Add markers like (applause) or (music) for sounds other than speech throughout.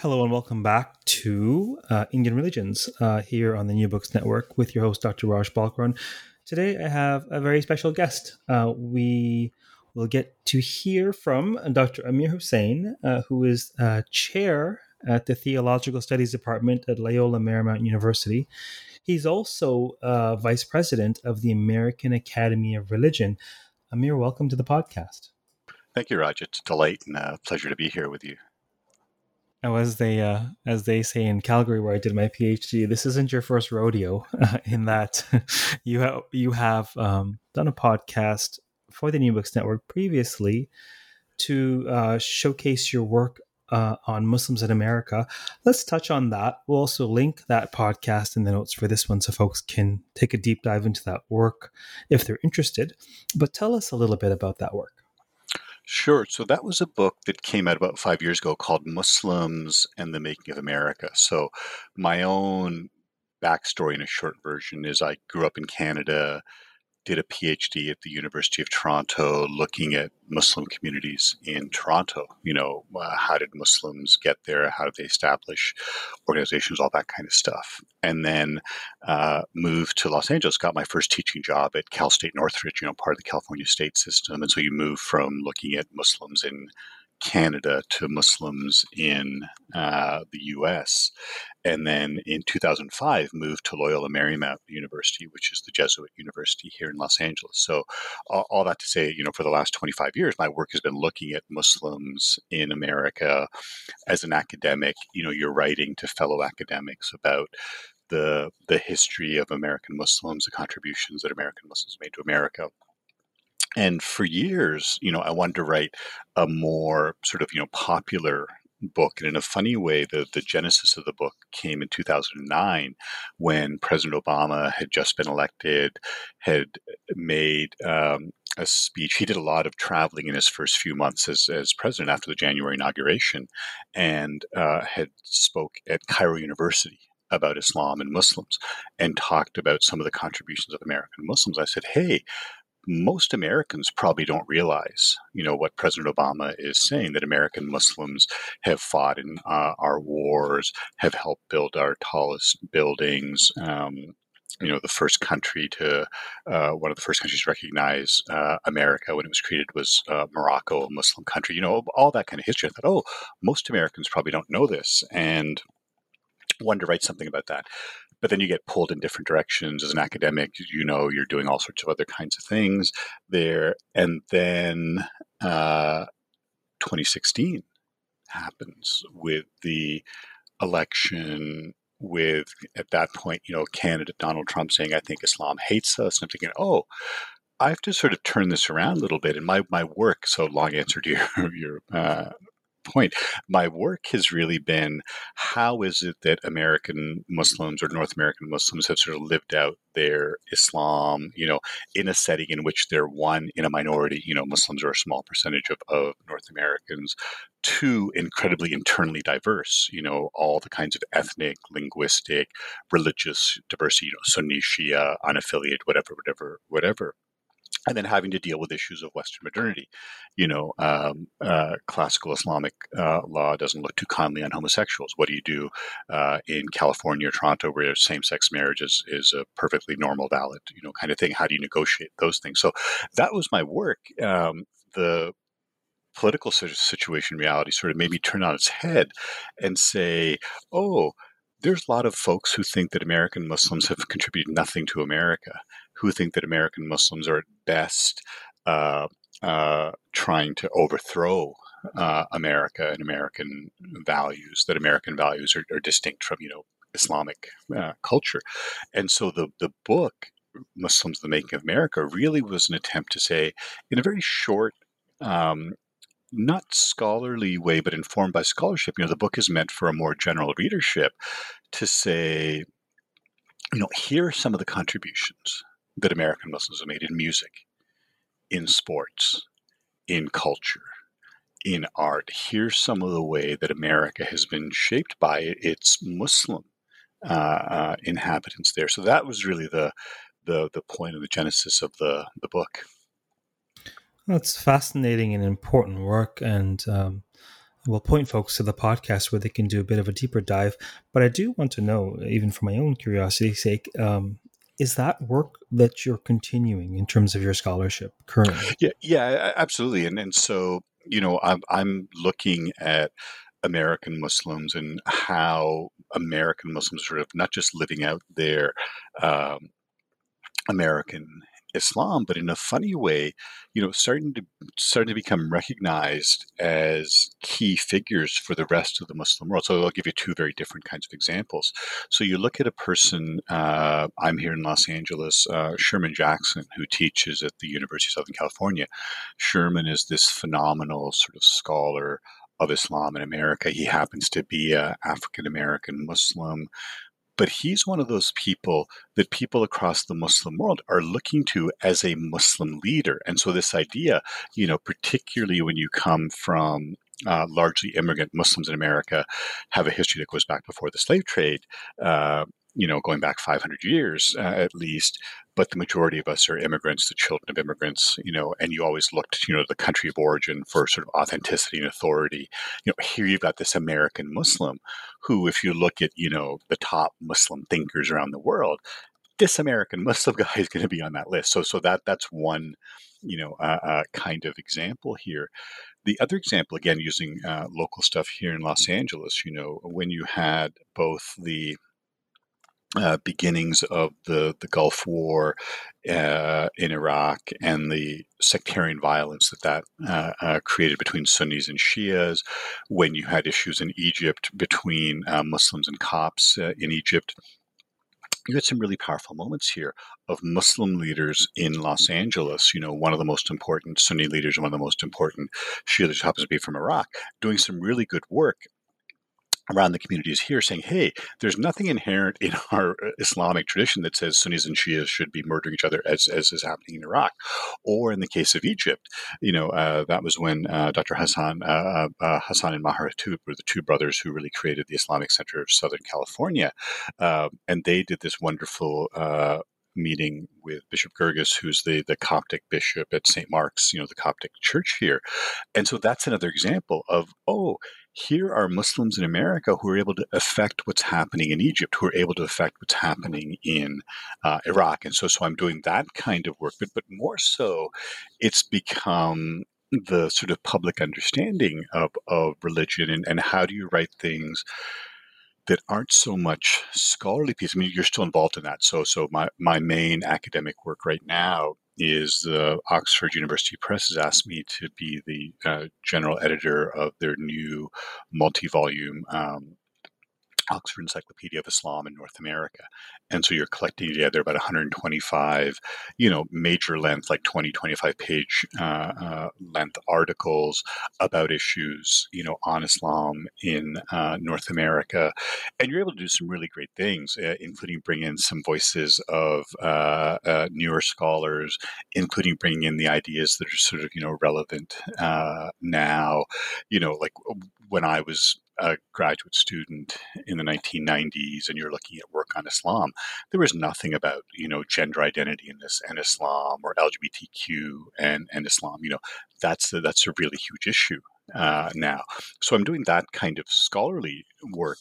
Hello and welcome back to uh, Indian Religions uh, here on the New Books Network with your host, Dr. Raj Balkaran. Today I have a very special guest. Uh, we will get to hear from Dr. Amir Hussain, uh, who is uh, chair at the Theological Studies Department at Loyola Marymount University. He's also uh, vice president of the American Academy of Religion. Amir, welcome to the podcast. Thank you, Raj. It's a delight and a pleasure to be here with you. Now, as they uh, as they say in Calgary, where I did my PhD, this isn't your first rodeo. Uh, (laughs) in that (laughs) you have you have um, done a podcast for the New Books Network previously to uh, showcase your work uh, on Muslims in America. Let's touch on that. We'll also link that podcast in the notes for this one so folks can take a deep dive into that work if they're interested. But tell us a little bit about that work. Sure. So that was a book that came out about five years ago called Muslims and the Making of America. So my own backstory in a short version is I grew up in Canada, did a PhD at the University of Toronto looking at Muslim communities in Toronto. You know, uh, how did Muslims get there? How did they establish organizations? All that kind of stuff. And then uh, moved to Los Angeles, got my first teaching job at Cal State Northridge, you know, part of the California state system. And so you move from looking at Muslims in Canada to Muslims in uh, the US. And then in 2005, moved to Loyola Marymount University, which is the Jesuit university here in Los Angeles. So, all, all, that to say, you know, for the last 25 years, my work has been looking at Muslims in America as an academic. You know, you're writing to fellow academics about the the history of American Muslims, the contributions that American Muslims made to America and for years, you know, I wanted to write a more sort of, you know, popular book. And in a funny way, the, the genesis of the book came in 2009 when President Obama had just been elected, had made um, a speech. He did a lot of traveling in his first few months as, as president after the January inauguration and uh, had spoke at Cairo University about Islam and Muslims and talked about some of the contributions of American Muslims. I said, hey, most Americans probably don't realize, you know, what President Obama is saying that American Muslims have fought in uh, our wars, have helped build our tallest buildings. Um, you know, the first country to, uh, one of the first countries to recognize uh, America when it was created was uh, Morocco, a Muslim country. You know, all that kind of history. I thought, oh, most Americans probably don't know this, and wanted to write something about that but then you get pulled in different directions as an academic you know you're doing all sorts of other kinds of things there and then uh, 2016 happens with the election with at that point you know candidate donald trump saying i think islam hates us and i'm thinking oh I have to sort of turn this around a little bit. And my, my work, so long answer to your, (laughs) your uh, point. My work has really been how is it that American Muslims or North American Muslims have sort of lived out their Islam, you know, in a setting in which they're one in a minority, you know, Muslims are a small percentage of, of North Americans, two, incredibly internally diverse, you know, all the kinds of ethnic, linguistic, religious diversity, you know, Sunni, Shia, unaffiliated, whatever, whatever, whatever and then having to deal with issues of Western modernity. You know, um, uh, classical Islamic uh, law doesn't look too kindly on homosexuals. What do you do uh, in California or Toronto, where same-sex marriage is, is a perfectly normal, valid, you know, kind of thing? How do you negotiate those things? So that was my work. Um, the political situation reality sort of made me turn on its head and say, oh, there's a lot of folks who think that American Muslims have contributed nothing to America, who think that American Muslims are at best uh, uh, trying to overthrow uh, America and American values, that American values are, are distinct from, you know, Islamic uh, culture. And so the, the book, Muslims, the Making of America, really was an attempt to say, in a very short, um, not scholarly way, but informed by scholarship, you know, the book is meant for a more general readership to say, you know, here are some of the contributions that American Muslims have made in music, in sports, in culture, in art. Here's some of the way that America has been shaped by its Muslim uh, uh, inhabitants there. So that was really the the the point of the genesis of the the book. That's fascinating and important work, and um, we'll point folks to the podcast where they can do a bit of a deeper dive. But I do want to know, even for my own curiosity's sake, um, is that work that you're continuing in terms of your scholarship currently? Yeah, yeah, absolutely. And and so you know, I'm I'm looking at American Muslims and how American Muslims sort of not just living out their um, American Islam, but in a funny way, you know, starting to starting to become recognized as key figures for the rest of the Muslim world. So I'll give you two very different kinds of examples. So you look at a person. Uh, I'm here in Los Angeles. Uh, Sherman Jackson, who teaches at the University of Southern California. Sherman is this phenomenal sort of scholar of Islam in America. He happens to be an African American Muslim but he's one of those people that people across the Muslim world are looking to as a Muslim leader. And so, this idea, you know, particularly when you come from uh, largely immigrant Muslims in America, have a history that goes back before the slave trade. Uh, you know, going back 500 years uh, at least, but the majority of us are immigrants, the children of immigrants, you know, and you always looked, you know, the country of origin for sort of authenticity and authority. You know, here you've got this American Muslim who, if you look at, you know, the top Muslim thinkers around the world, this American (laughs) Muslim guy is going to be on that list. So, so that that's one, you know, uh, uh, kind of example here. The other example, again, using uh, local stuff here in Los Angeles, you know, when you had both the uh, beginnings of the, the Gulf War uh, in Iraq and the sectarian violence that that uh, uh created between Sunnis and Shias, when you had issues in Egypt between uh, Muslims and Copts uh, in Egypt. You had some really powerful moments here of Muslim leaders in Los Angeles. You know, one of the most important Sunni leaders, one of the most important Shia leaders happens to be from Iraq, doing some really good work around the communities here saying, hey, there's nothing inherent in (laughs) our uh, Islamic tradition that says Sunnis and Shias should be murdering each other as, as is happening in Iraq. Or in the case of Egypt, you know, uh, that was when uh, Dr. Hassan, uh, uh, uh, Hassan and Maher Hathout were the two brothers who really created the Islamic Center of Southern California. and they did this wonderful meeting with Bishop Girgis, who's the, the Coptic bishop at St. Mark's, you know, the Coptic church here. And so that's another example of, oh, here are Muslims in America who are able to affect what's happening in Egypt, who are able to affect what's happening in uh, Iraq. And so, so I'm doing that kind of work, but, but more so, it's become the sort of public understanding of, of religion and, and how do you write things that aren't so much scholarly pieces. I mean, you're still involved in that. So, so my, my main academic work right now is the Oxford University Press has asked me to be the uh, general editor of their new multi-volume um, Oxford Encyclopedia of Islam in North America. And so you're collecting together about 125, you know, major length, like 20, 25 page uh, uh, length articles about issues, you know, on Islam in uh, North America. And you're able to do some really great things, uh, including bring in some voices of uh, uh, newer scholars, including bringing in the ideas that are sort of, you know, relevant now. You know, like when I was a graduate student in the 1990s and you're looking at work on Islam, there was nothing about you know gender identity in this and Islam or LGBTQ and and Islam. You know that's that's a really huge issue uh, now. So I'm doing that kind of scholarly work.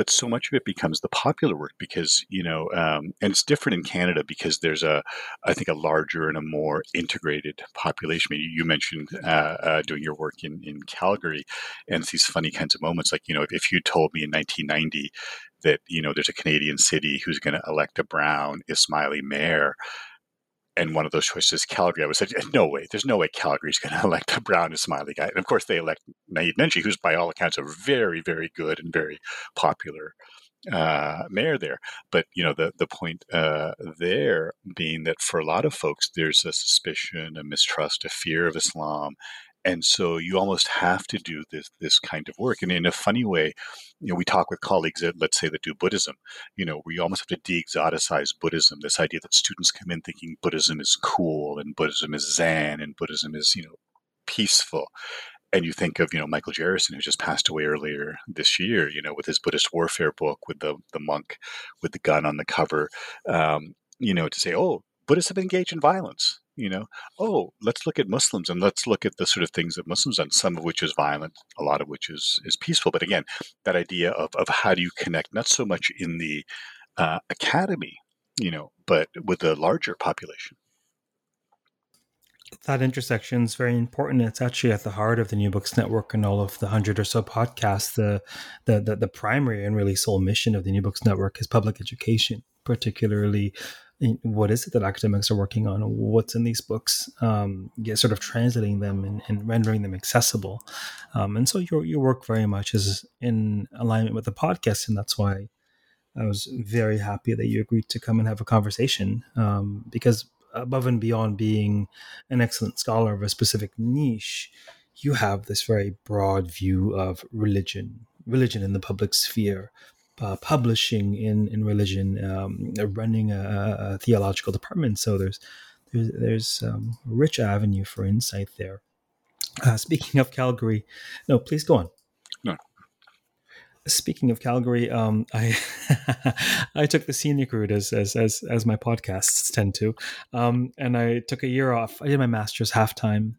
But so much of it becomes the popular work because you know, um, and it's different in Canada because there's a, I think, a larger and a more integrated population. I mean, you mentioned uh, uh, doing your work in in Calgary, and it's these funny kinds of moments. Like you know, if, if you told me in 1990 that you know there's a Canadian city who's going to elect a Brown Ismaili mayor, and one of those choices Calgary. I would say, no way. There's no way Calgary's going (laughs) to elect a Brown Ismaili guy. And of course, they elect Naheed Nenshi, who's by all accounts a very, very good and very popular uh, mayor there. But you know, the the point uh, there being that for a lot of folks, there's a suspicion, a mistrust, a fear of Islam, and so you almost have to do this this kind of work. And in a funny way you know we talk with colleagues that let's say that do buddhism. You know we almost have to de-exoticize buddhism this idea that students come in thinking buddhism is cool and buddhism is zen and buddhism is you know peaceful. And you think of you know Michael Jerryson who just passed away earlier this year you know with his Buddhist warfare book with the the monk with the gun on the cover um, you know to say oh Buddhists have engaged in violence you know, oh, let's look at Muslims and let's look at the sort of things that Muslims done, some of which is violent, a lot of which is is peaceful. But again, that idea of of how do you connect, not so much in the uh, academy, you know, but with the larger population. That intersection is very important. It's actually at the heart of the New Books Network and all of the hundred or so podcasts. The, the the the primary and really sole mission of the New Books Network is public education, particularly what is it that academics are working on? What's in these books um, yeah, sort of translating them and, and rendering them accessible. Um, and so your, your work very much is in alignment with the podcast and that's why i was very happy that you agreed to come and have a conversation um, because above and beyond being an excellent scholar of a specific niche you have this very broad view of religion religion in the public sphere uh, publishing in in religion, um, running a, a, theological department. So there's there's there's um, rich avenue for insight there. Uh, speaking of Calgary, no, please go on. No. Speaking of Calgary, um, I (laughs) I took the scenic route as as as, as my podcasts tend to, um, and I took a year off. I did my master's half time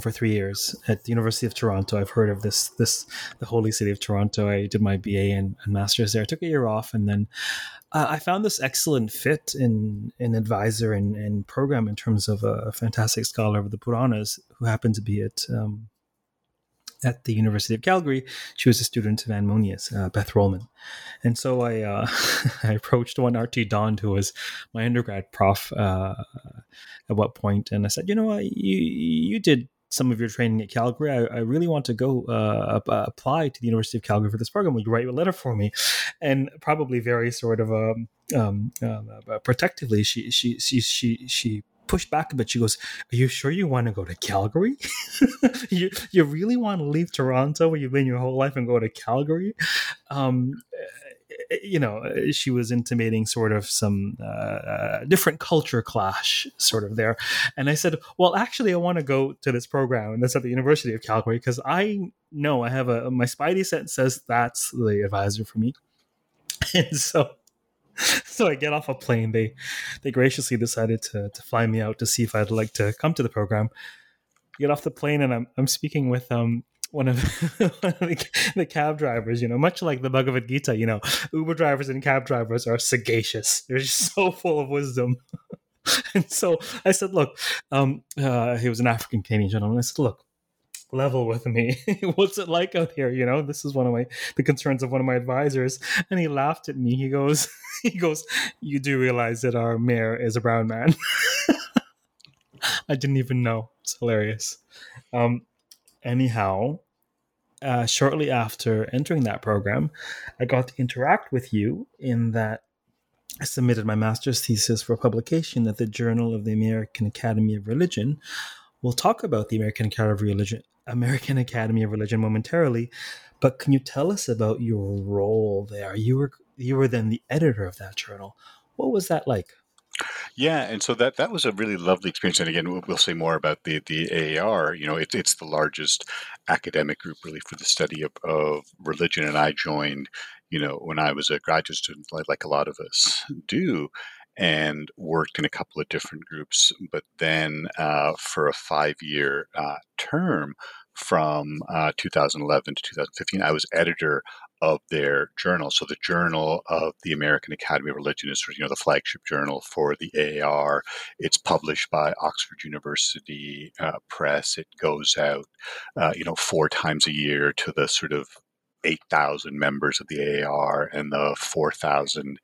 for three years at the University of Toronto. I've heard of this, this the holy city of Toronto. I did my BA and, and master's there. I took a year off, and then uh, I found this excellent fit in in advisor and, and program in terms of a, fantastic scholar of the Puranas who happened to be at. Um, at the University of Calgary, she was a student of Anne Monius, uh, Beth Rohlman. And so I, uh, (laughs) I approached one RT Dond, who was my undergrad prof uh, at what point, and I said, you know what, you, you did some of your training at Calgary. I, I really want to go uh, apply to the University of Calgary for this program. Will you write a letter for me? And probably very sort of um, um, um uh, protectively, she she she she she pushed back a bit. She goes, "Are you sure you want to go to Calgary? (laughs) you you really want to leave Toronto where you've been your whole life and go to Calgary?" Um, you know, she was intimating sort of some uh, uh, different culture clash sort of there. And I said, well, actually, I want to go to this program, and that's at the University of Calgary, because I know I have a, my spidey sense says that's the advisor for me. (laughs) And so, so I get off a plane. They, they graciously decided to, to fly me out to see if I'd like to come to the program. Get off the plane, and I'm, I'm speaking with um, one of, one (laughs) of the, the, cab drivers, you know, much like the Bhagavad Gita, you know, Uber drivers and cab drivers are sagacious. They're just so (laughs) full of wisdom. (laughs) and so I said, look, um, uh, he was an African Canadian gentleman. I said, look, level with me. What's it like out here? You know, this is one of my the concerns of one of my advisors. And he laughed at me. He goes, he goes, you do realize that our mayor is a brown man. I didn't even know. It's hilarious. Um, anyhow, uh, shortly after entering that program, I got to interact with you in that I submitted my master's thesis for publication at the Journal of the American Academy of Religion. We'll talk about the American Academy of Religion, American Academy of Religion momentarily, but can you tell us about your role there? You were you were then the editor of that journal. What was that like? Yeah, and so that that was a really lovely experience. And again, we'll, say more about the the AAR. You know, it, it's the largest academic group really for the study of, of religion. And I joined, you know, when I was a graduate student, like, like a lot of us do, and worked in a couple of different groups. But then uh, for a five year uh, term, from uh, 2011 to 2015, I was editor of their journal. So the Journal of the American Academy of Religion is, you know, the flagship journal for the AAR. It's published by Oxford University uh, Press. It goes out, uh, you know, four times a year to the sort of 8,000 members of the AAR and the 4,000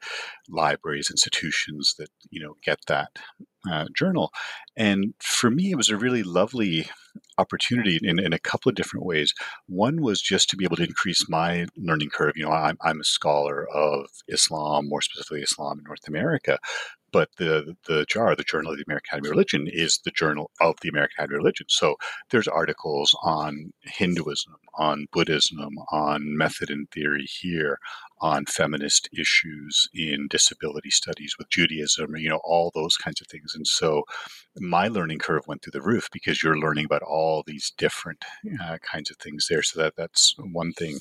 libraries, institutions that, you know, get that uh, journal. And for me, it was a really lovely opportunity in, in a couple of different ways. One was just to be able to increase my learning curve. You know, I'm, I'm a scholar of Islam, more specifically Islam in North America. But the the JAR, the Journal of the American Academy of Religion, is the journal of the American Academy of Religion. So there's articles on Hinduism, on Buddhism, on method and theory here, on feminist issues in disability studies with Judaism, you know, all those kinds of things. And so my learning curve went through the roof because you're learning about all these different uh, kinds of things there. So that that's one thing.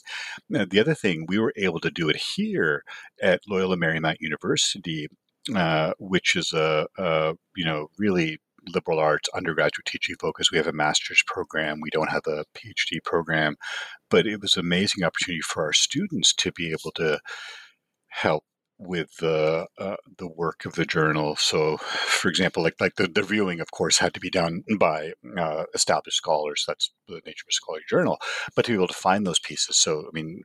the other thing, we were able to do it here at Loyola Marymount University, uh, which is a, a you know really liberal arts undergraduate teaching focus. We have a master's program. We don't have a PhD program, but it was an amazing opportunity for our students to be able to help with the uh, the work of the journal. So, for example, like like the, the viewing, of course, had to be done by uh, established scholars. That's the nature of a scholarly journal. But to be able to find those pieces. So, I mean,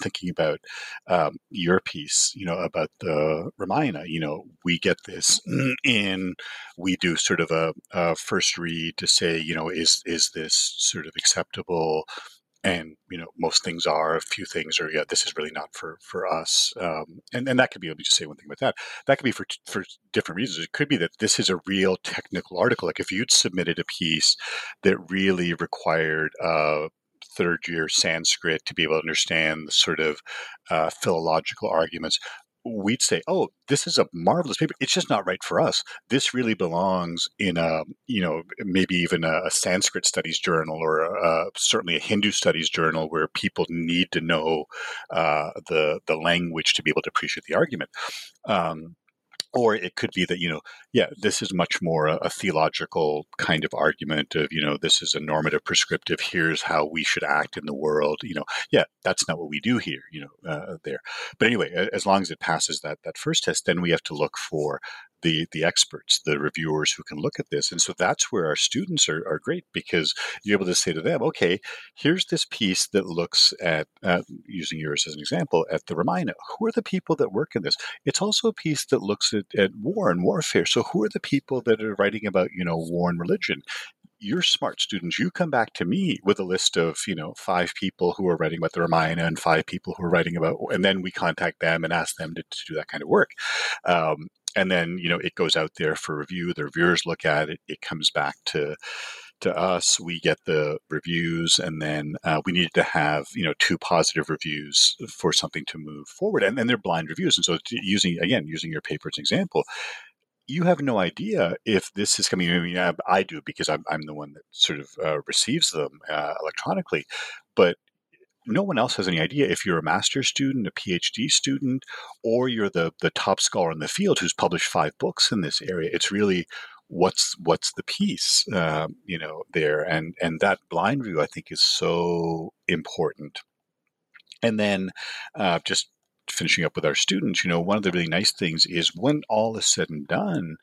thinking about um, your piece, you know, about the Ramayana, you know, we get this (clears throat) in. We do sort of a, a first read to say, you know, is is this sort of acceptable? And you know most things are a few things are yeah this is really not for for us um, and and that could be let me just say one thing about that that could be for for different reasons. It could be that this is a real technical article like if you'd submitted a piece that really required uh, third year Sanskrit to be able to understand the sort of uh, philological arguments we'd say, "Oh, this is a marvelous paper. It's just not right for us. This really belongs in a, you know, maybe even a, a Sanskrit studies journal or a, certainly a Hindu studies journal where people need to know uh, the the language to be able to appreciate the argument." Um, or it could be that you know yeah this is much more a, a, theological kind of argument of you know this is a normative prescriptive here's how we should act in the world you know yeah that's not what we do here you know uh, there. But anyway as long as it passes that that first test then we have to look for the the experts, the reviewers who can look at this. And so that's where our students are, are great because you're able to say to them, okay, here's this piece that looks at, uh, using yours as an example, at the Ramayana. Who are the people that work in this? It's also a piece that looks at, at war and warfare. So who are the people that are writing about, you know, war and religion? you're smart students. You come back to me with a list of, you know, five people who are writing about the Ramayana and five people who are writing about, and then we contact them and ask them to, to do that kind of work. Um, and then you know it goes out there for review the reviewers look at it it comes back to to us we get the reviews and then uh, we needed to have you know two positive reviews for something to move forward and then they're blind reviews and so using again using your paper as an example you have no idea if this is coming. I mean, I, do because I'm, I'm the one that sort of uh, receives them uh, electronically, but no one else has any idea if you're a master's student, a PhD student, or you're the the top scholar in the field who's published five books in this area. It's really what's what's the piece, uh, you know, there, and and that blind view I think is so important. And then uh, just finishing up with our students, you know, one of the really nice things is when all is said and done,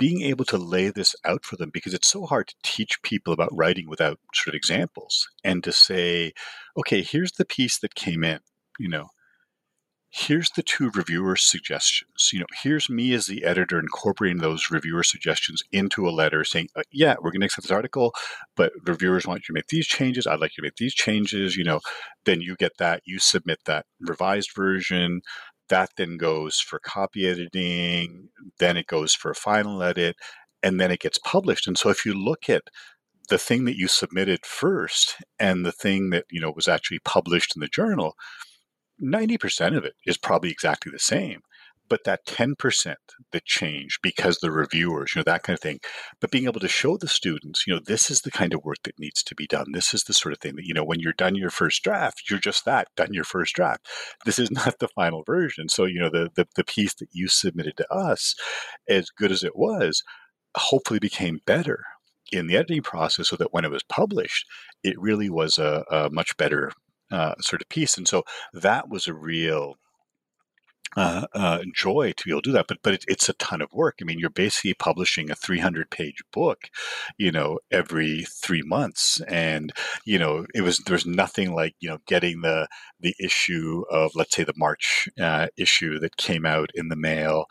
being able to lay this out for them because it's so hard to teach people about writing without sort of examples and to say, okay, here's the piece that came in, you know, here's the two reviewer suggestions. You know, here's me as the editor incorporating those reviewer suggestions into a letter saying, uh, yeah, we're going to accept this article, but reviewers want you to make these changes. I'd like you to make these changes. You know, then you get that, you submit that revised version. That then goes for copy editing, then it goes for a final edit, and then it gets published. And so if you look at the thing that you submitted first and the thing that, you know, was actually published in the journal, 90% of it is probably exactly the same but that 10% that change because the reviewers, you know, that kind of thing. But being able to show the students, you know, this is the kind of work that needs to be done. This is the sort of thing that, you know, when you're done your first draft, you're just that, done your first draft. This is (laughs) not the final version. So, you know, the, the, the piece that you submitted to us, as good as it was, hopefully became better in the editing process so that when it was published, it really was a, a much better uh, sort of piece. And so that was a real uh, uh, joy to be able to do that. But but it, it's a ton of work. I mean, you're basically publishing a 300 page book, you know, every three months, and you know, it was there's nothing like you know getting the the issue of let's say the March uh, issue that came out in the mail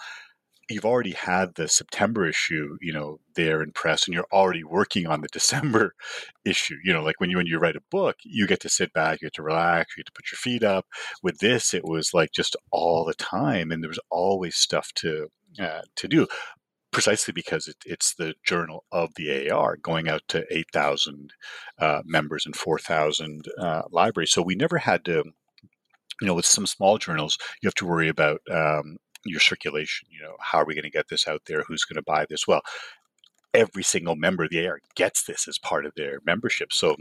you've already had the September issue, you know, there in press, and you're already working on the December (laughs) issue. You know, like when you when you write a book, you get to sit back, you get to relax, you get to put your feet up. With this, it was like just all the time, and there was always stuff to uh, to do. Precisely because it, it's the journal of the AR going out to 8,000 uh, members and 4,000 uh, libraries. So we never had to, you know, with some small journals, you have to worry about um, your circulation. You know, how are we going to get this out there? Who's going to buy this? Well, every single member of the AR gets this as part of their membership. So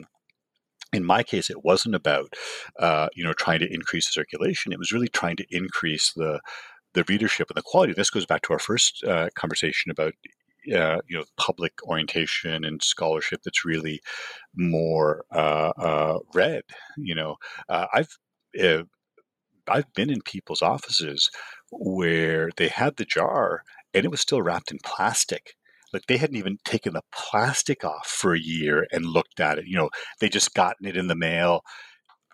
in my case, it wasn't about uh, you know trying to increase the circulation. It was really trying to increase the the readership and the quality. This goes back to our first uh, conversation about uh, you know public orientation and scholarship that's really more uh, uh, read. You know, uh, I've I've been in people's offices where they had the jar and it was still wrapped in plastic. Like they hadn't even taken the plastic off for a year and looked at it. You know, they just gotten it in the mail,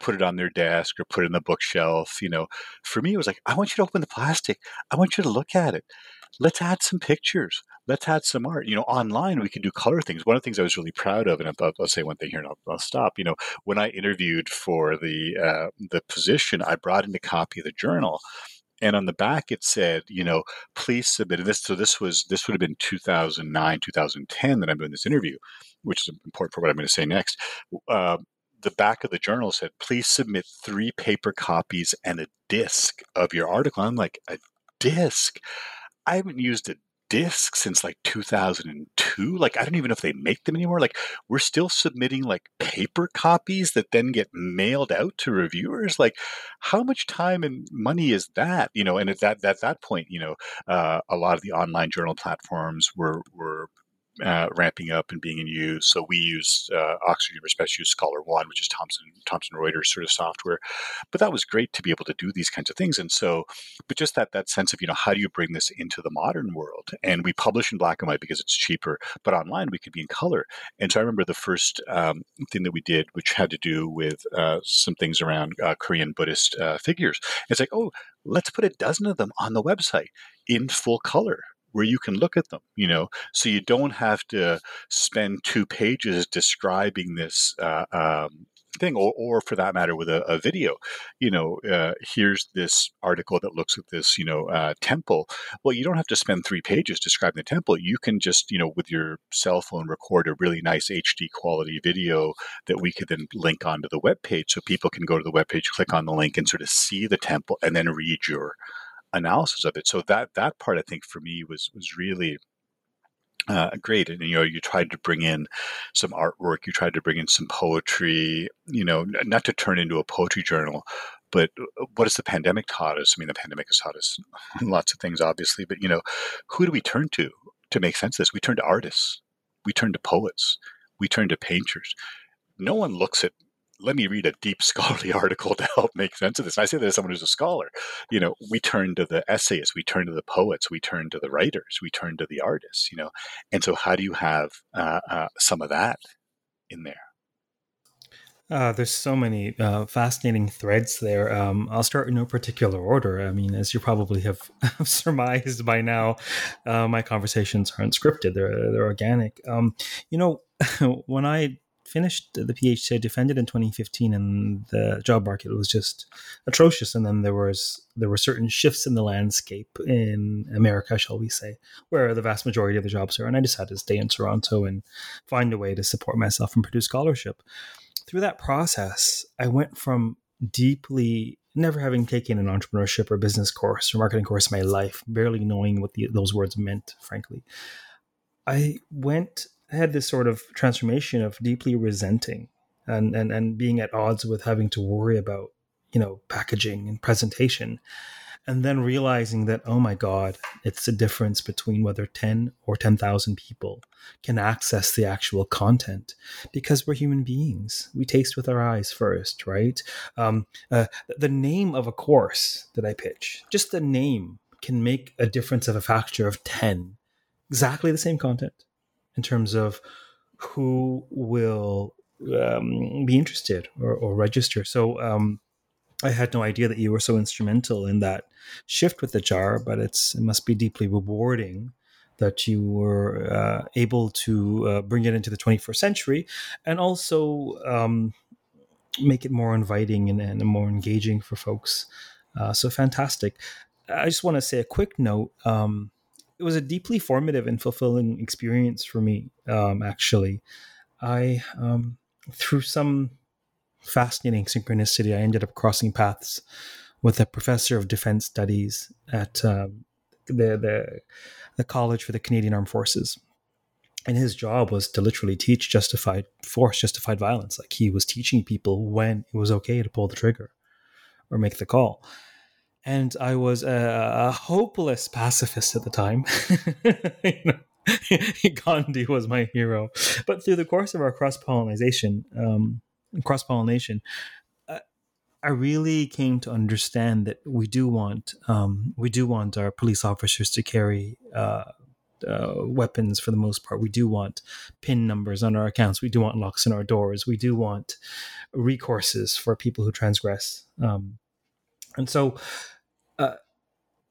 put it on their desk or put it in the bookshelf. You know, for me, it was like, I want you to open the plastic. I want you to look at it. Let's add some pictures. Let's add some art. You know, online we can do color things. One of the things I was really proud of, and I'll, I'll say one thing here and I'll, I'll, stop. You know, when I interviewed for the uh, the position, I brought in a copy of the journal and on the back it said you know please submit this so this was this would have been 2009 2010 that i'm doing this interview which is important for what i'm going to say next. Uh, the back of the journal said please submit three paper copies and a disc of your article i'm like a disc? I haven't used a disc since like 2002 like i don't even know if they make them anymore. Like we're still submitting like paper copies that then get mailed out to reviewers? Like how much time and money is that? You know and at that at that point you know uh, a lot of the online journal platforms were were uh, ramping up and being in use. So we use uh, Oxford University use Scholar One, which is Thomson Thomson Reuters sort of software. But that was great to be able to do these kinds of things. And so, but just that that sense of you know how do you bring this into the modern world? And we publish in black and white because it's cheaper, but online we could be in color. And so I remember the first um, thing that we did, which had to do with uh, some things around uh, Korean Buddhist uh, figures. It's like oh, let's put a dozen of them on the website in full color where you can look at them, you know, so you don't have to spend two pages describing this uh, um, thing, or, or for that matter, with a, a video. You know, uh, here's this article that looks at this, you know, uh, temple. Well, you don't have to spend three pages describing the temple. You can just, you know, with your cell phone, record a really nice HD quality video that we could then link onto the web page, so people can go to the web page, click on the link, and sort of see the temple, and then read your analysis of it. So that that part, I think, for me was was really uh, great. And you know, you tried to bring in some artwork, you tried to bring in some poetry. You know, not to turn into a poetry journal, but uh, what has the pandemic taught us? I mean, the pandemic has taught us (laughs) lots of things, obviously. But you know, who do we turn to to make sense of this? We turn to artists, we turn to poets, we turn to painters. No one looks at let me read a deep (laughs) scholarly article to help make sense of this. And I say that as someone who's a scholar. You know, we turn to the essayists, we turn to the poets, we turn to the writers, we turn to the artists. You know, and so how do you have uh, uh, some of that in there? Uh, there's so many uh, fascinating threads there. Um, I'll start in no particular order. I mean, as you probably have (laughs) surmised by now, uh, my conversations aren't scripted; they're they're organic. Um, you know, (laughs) when I finished the PhD I defended in 2015, and the job market was just atrocious. And then there was there were certain shifts in the landscape in America, shall we say, where the vast majority of the jobs are. And I decided to stay in Toronto and find a way to support myself and produce scholarship. Through that process, I went from deeply never having taken an entrepreneurship or business course or marketing course in my life, barely knowing what the, those words meant, frankly. I went had this sort of transformation of deeply resenting and, and, and being at odds with having to worry about, you know, packaging and presentation. and then realizing that oh my god it's the difference between whether 10 or 10,000 people can access the actual content because we're human beings. We taste with our eyes first right? Um, uh, the name of a course that i pitch just the name can make a difference of a factor of 10 exactly the same content in terms of who will um, be interested or, or register so um, I had no idea that you were so instrumental in that shift with the jar, but it's it must be deeply rewarding that you were uh, able to uh, bring it into the 21st century and also um, make it more inviting and, and more engaging for folks. Uh, so fantastic. I just want to say a quick note. Um, it was a deeply formative and fulfilling experience for me, um, actually. I, um, through some fascinating synchronicity, I ended up crossing paths with a professor of defense studies at um, the, the the College for the Canadian Armed Forces. And his job was to literally teach justified force, justified violence. Like he was teaching people when it was okay to pull the trigger or make the call. And I was a, a hopeless pacifist at the time. (laughs) you know, Gandhi was my hero. But through the course of our cross pollination, um, cross pollination, uh, I really came to understand that we do want um, we do want our police officers to carry uh, uh, weapons for the most part. We do want PIN numbers on our accounts. We do want locks on our doors. We do want recourses for people who transgress. Um, and so, uh,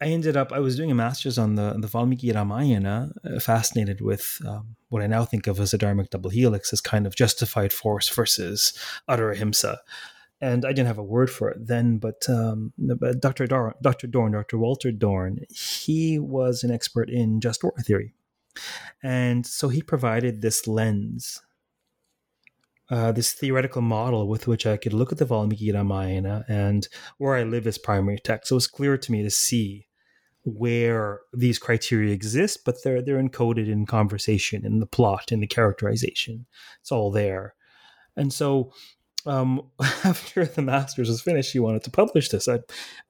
I ended up. I was doing a master's on the the Valmiki Ramayana, uh, fascinated with um, what I now think of as a dharmic double helix, as kind of justified force versus utter ahimsa. And I didn't have a word for it then, but, um, Dr. Dorn, Dr. Dorn, Dr. Walter Dorn, he was an expert in just war theory, and so he provided this lens uh, this theoretical model with which I could look at the Valmiki Ramayana and where I live as primary text. So it was clear to me to see where these criteria exist, but they're they're encoded in conversation, in the plot, in the characterization. It's all there. And so um, (laughs) after the master's was finished, he wanted to publish this. I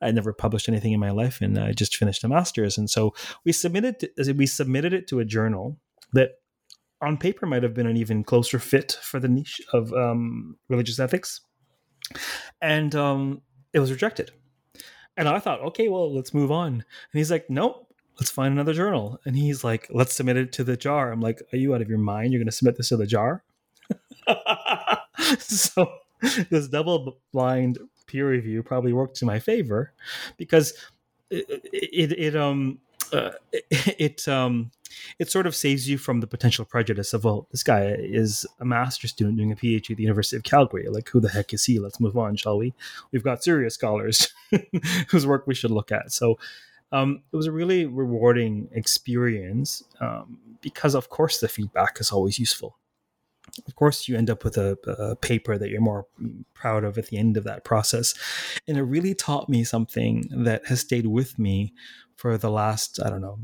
I never published anything in my life, and I just finished a master's. And so we submitted we submitted it to a journal that on paper might have been an even closer fit for the niche of um, religious ethics, and um, it was rejected. And I thought, okay, well, let's move on. And he's like, nope, let's find another journal. And he's like, let's submit it to the jar. I'm like, are you out of your mind? You're going to submit this to the jar? (laughs) so this double blind peer review probably worked to my favor because it, it, it um uh, it, it um it sort of saves you from the potential prejudice of, well, this guy is a master's student doing a PhD at the University of Calgary. Like, who the heck is he? Let's move on, shall we? We've got serious scholars (laughs) whose work we should look at. So um, it was a really rewarding experience um, because, of course, the feedback is always useful. Of course, you end up with a, a, paper that you're more proud of at the end of that process. And it really taught me something that has stayed with me for the last, I don't know,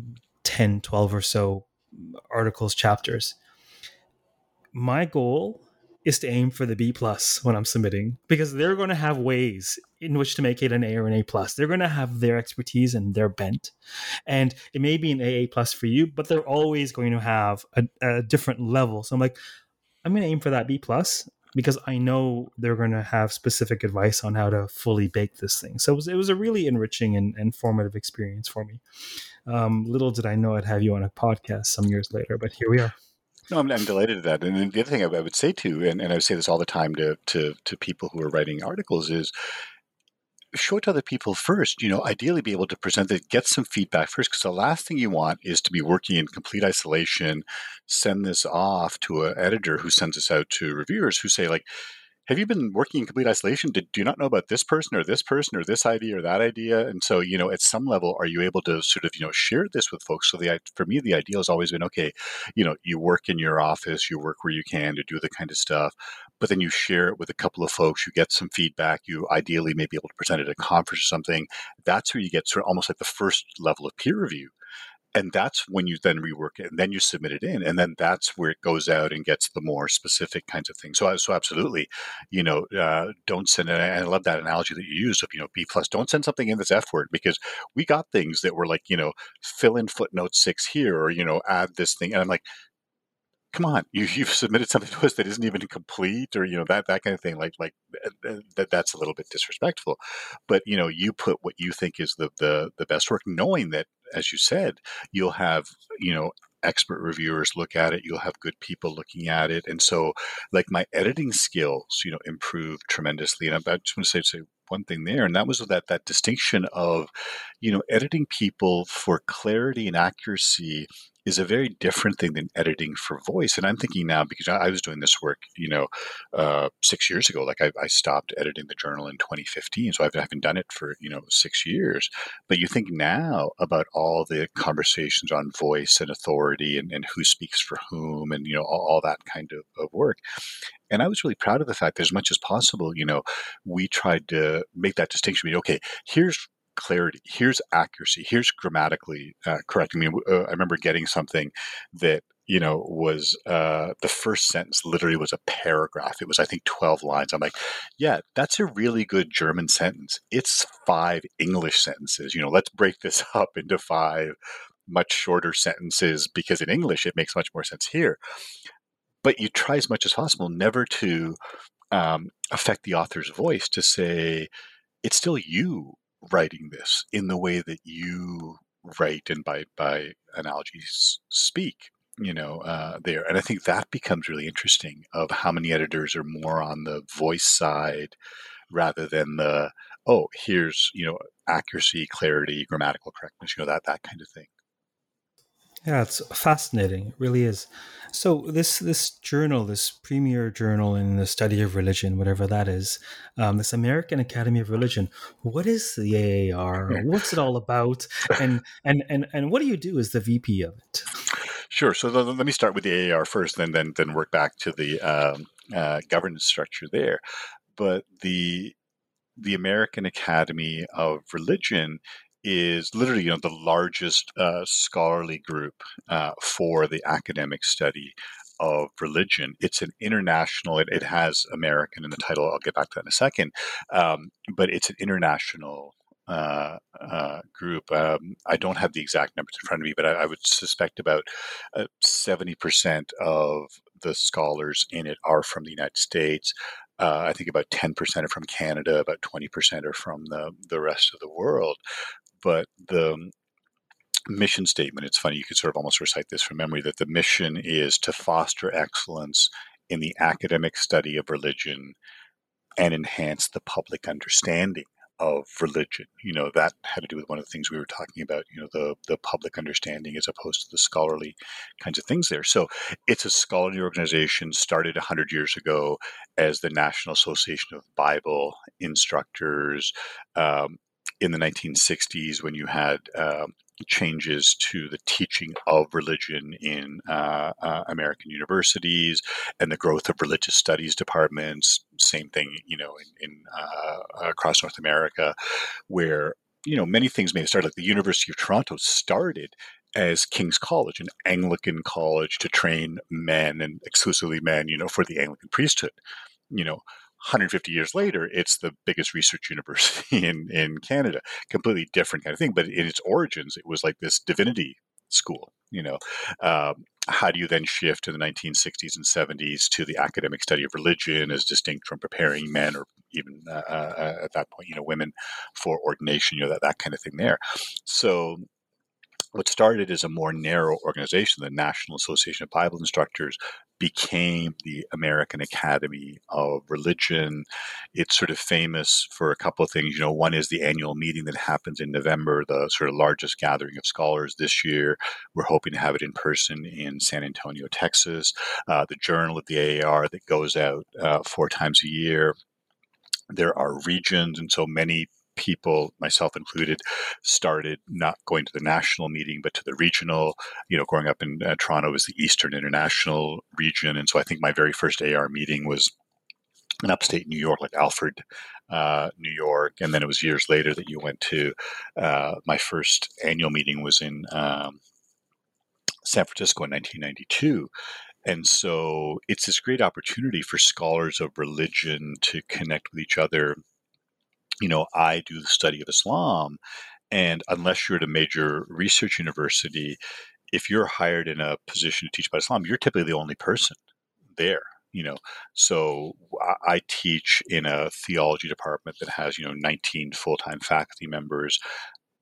10, 12 or so articles, chapters. My goal is to aim for the B plus when I'm submitting because they're going to have ways in which to make it an A or an A plus. They're going to have their expertise and their bent, and it may be an AA plus for you, but they're always going to have a, a different level. So I'm like, I'm going to aim for that B plus because I know they're going to have specific advice on how to fully bake this thing. So it was, it was a really enriching and, and formative experience for me. Um, little did I know I'd have you on a podcast some years later, but here we are. No, I'm, I'm delighted at that. And the other thing I, I would say too, and, and I would say this all the time to, to, to people who are writing articles is show it to other people first. You know, ideally be able to present it, get some feedback first, because the last thing you want is to be working in complete isolation, send this off to an editor who sends this out to reviewers who say like, have you been working in complete isolation? Did do you not know about this person or this person or this idea or that idea? And so, you know, at some level, are you able to sort of, you know, share this with folks? So the for me, the ideal has always been okay, you know, you work in your office, you work where you can to do the kind of stuff, but then you share it with a couple of folks, you get some feedback, you ideally may be able to present it at a conference or something. That's where you get sort of almost like the first level of peer review and that's when you then rework it and then you submit it in and then that's where it goes out and gets the more specific kinds of things so so absolutely you know uh, don't send it and i love that analogy that you used of you know b plus don't send something in this f word because we got things that were like you know fill in footnote six here or you know add this thing and i'm like come on, you, you've submitted something (laughs) to us that isn't even complete or, you know, that, that kind of thing. Like, like that, that's a little bit disrespectful, but you know, you put what you think is the, the, the best work, knowing that, as you said, you'll have, you know, expert reviewers look at it you'll have good people looking at it and so like my editing skills you know improved tremendously and i just want to say, say one thing there and that was that that distinction of you know editing people for clarity and accuracy is a very different thing than editing for voice. And I'm thinking now because I, was doing this work, you know, uh, six years ago. Like I, I, stopped editing the journal in 2015, so I've, I haven't done it for you know six years. But you think now about all the conversations on voice and authority and, and who speaks for whom, and you know all, all that kind of, of work. And I was really proud of the fact that as much as possible, you know, we tried to make that distinction. I mean, okay, here's clarity. Here's accuracy. Here's grammatically uh, correct. I mean, uh, I remember getting something that you know was uh, the first sentence literally was a paragraph. It was I think twelve lines. I'm like, yeah, that's a really good German sentence. It's five English sentences. You know, let's break this (laughs) up into five much shorter sentences because in English it makes much more sense here. But you try as much as possible never to um, affect the author's voice to say it's still you writing this in the way that you write and by by analogies speak you know uh, there. And i think that becomes really interesting of how many editors are more on the voice side rather than the oh here's you know accuracy clarity grammatical correctness you know that that kind of thing yeah, it's fascinating. It really is. So this this journal, this premier journal in the study of religion, whatever that is, um, this American Academy of Religion. What is the AAR? What's it all about? And and and and what do you do as the VP of it? Sure. So let me start with the AAR first, then then then work back to the um, uh, governance structure there. But the the American Academy of Religion is literally you know the largest uh, scholarly group uh, for the academic study of religion. It's an international. It, it, has American in the title. I'll get back to that in a second. Um, but it's an international uh, uh, group. Um, I don't have the exact numbers in front of me, but I, I would suspect about uh, seventy percent of the scholars in it are from the United States. Uh, I think about 10% are from Canada, about 20% are from the, the rest of the world but the mission statement, it's funny, you could sort of almost recite this from memory that the mission is to foster excellence in the academic study of religion and enhance the public understanding of religion. You know, that had to do with one of the things we were talking about, you know, the, the public understanding as opposed to the scholarly kinds of things there. So it's a scholarly organization started 100 years ago as the National Association of Bible Instructors. Um, in the 1960s when you had uh, changes to the teaching of religion in uh, uh, American universities and the growth of religious studies departments. Same thing, you know, in, in uh, across North America, where you know many things may have started. Like the University of Toronto started as King's College, an Anglican college to train men and exclusively men, you know, for the Anglican priesthood. You know, 150 years later, it's the biggest research university (laughs) in, in Canada. Completely different kind of thing. But in its origins, it was like this divinity school. You know, um, how do you then shift in the 1960s and 70s to the academic study of religion as distinct from preparing men or even uh, uh, at that point, you know, women for ordination, you know, that, that kind of thing there. So what started as a more narrow organization, the National Association of Bible Instructors, became the American Academy of Religion. It's sort of famous for a couple of things. You know, one is the annual meeting that happens in November, the sort of largest gathering of scholars this year. We're hoping to have it in person in San Antonio, Texas. Uh, the Journal of the AAR that goes out uh, four times a year there are regions, and so many people, myself included, started not going to the national meeting, but to the regional. You know, growing up in uh, Toronto was the Eastern International region. And so I think my very first AR meeting was in upstate New York, like Alfred, uh, New York. And then it was years later that you went to uh, my first annual meeting was in um, San Francisco in 1992. And so it's this great opportunity for scholars of religion to connect with each other. You know, I do the study of Islam, and unless you're at a major research university, if you're hired in a position to teach about Islam, you're typically the only person there. You know, so I teach in a theology department that has you know 19 full-time faculty members.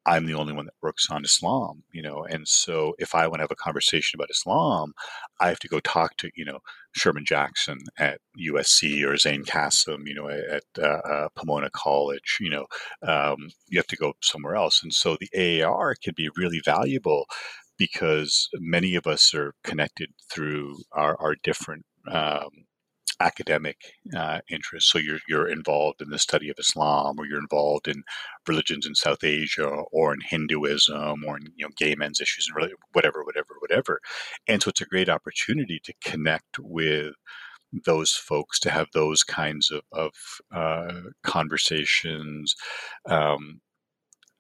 I'm the only one that works on Islam, you know, and so if I want to have a conversation about Islam, I have to go talk to, you know, Sherman Jackson at USC or Zayn Kassam, you know, at uh, uh, Pomona College, you know, um, you have to go somewhere else. And so the AAR can be really valuable because many of us are connected through our, our different um, academic uh, interests. So you're you're involved in the study of Islam, or you're involved in religions in South Asia, or in Hinduism, or in you know gay men's issues, and whatever, whatever, whatever. And so it's a great opportunity to connect with those folks to have those kinds of, of uh, conversations. Um,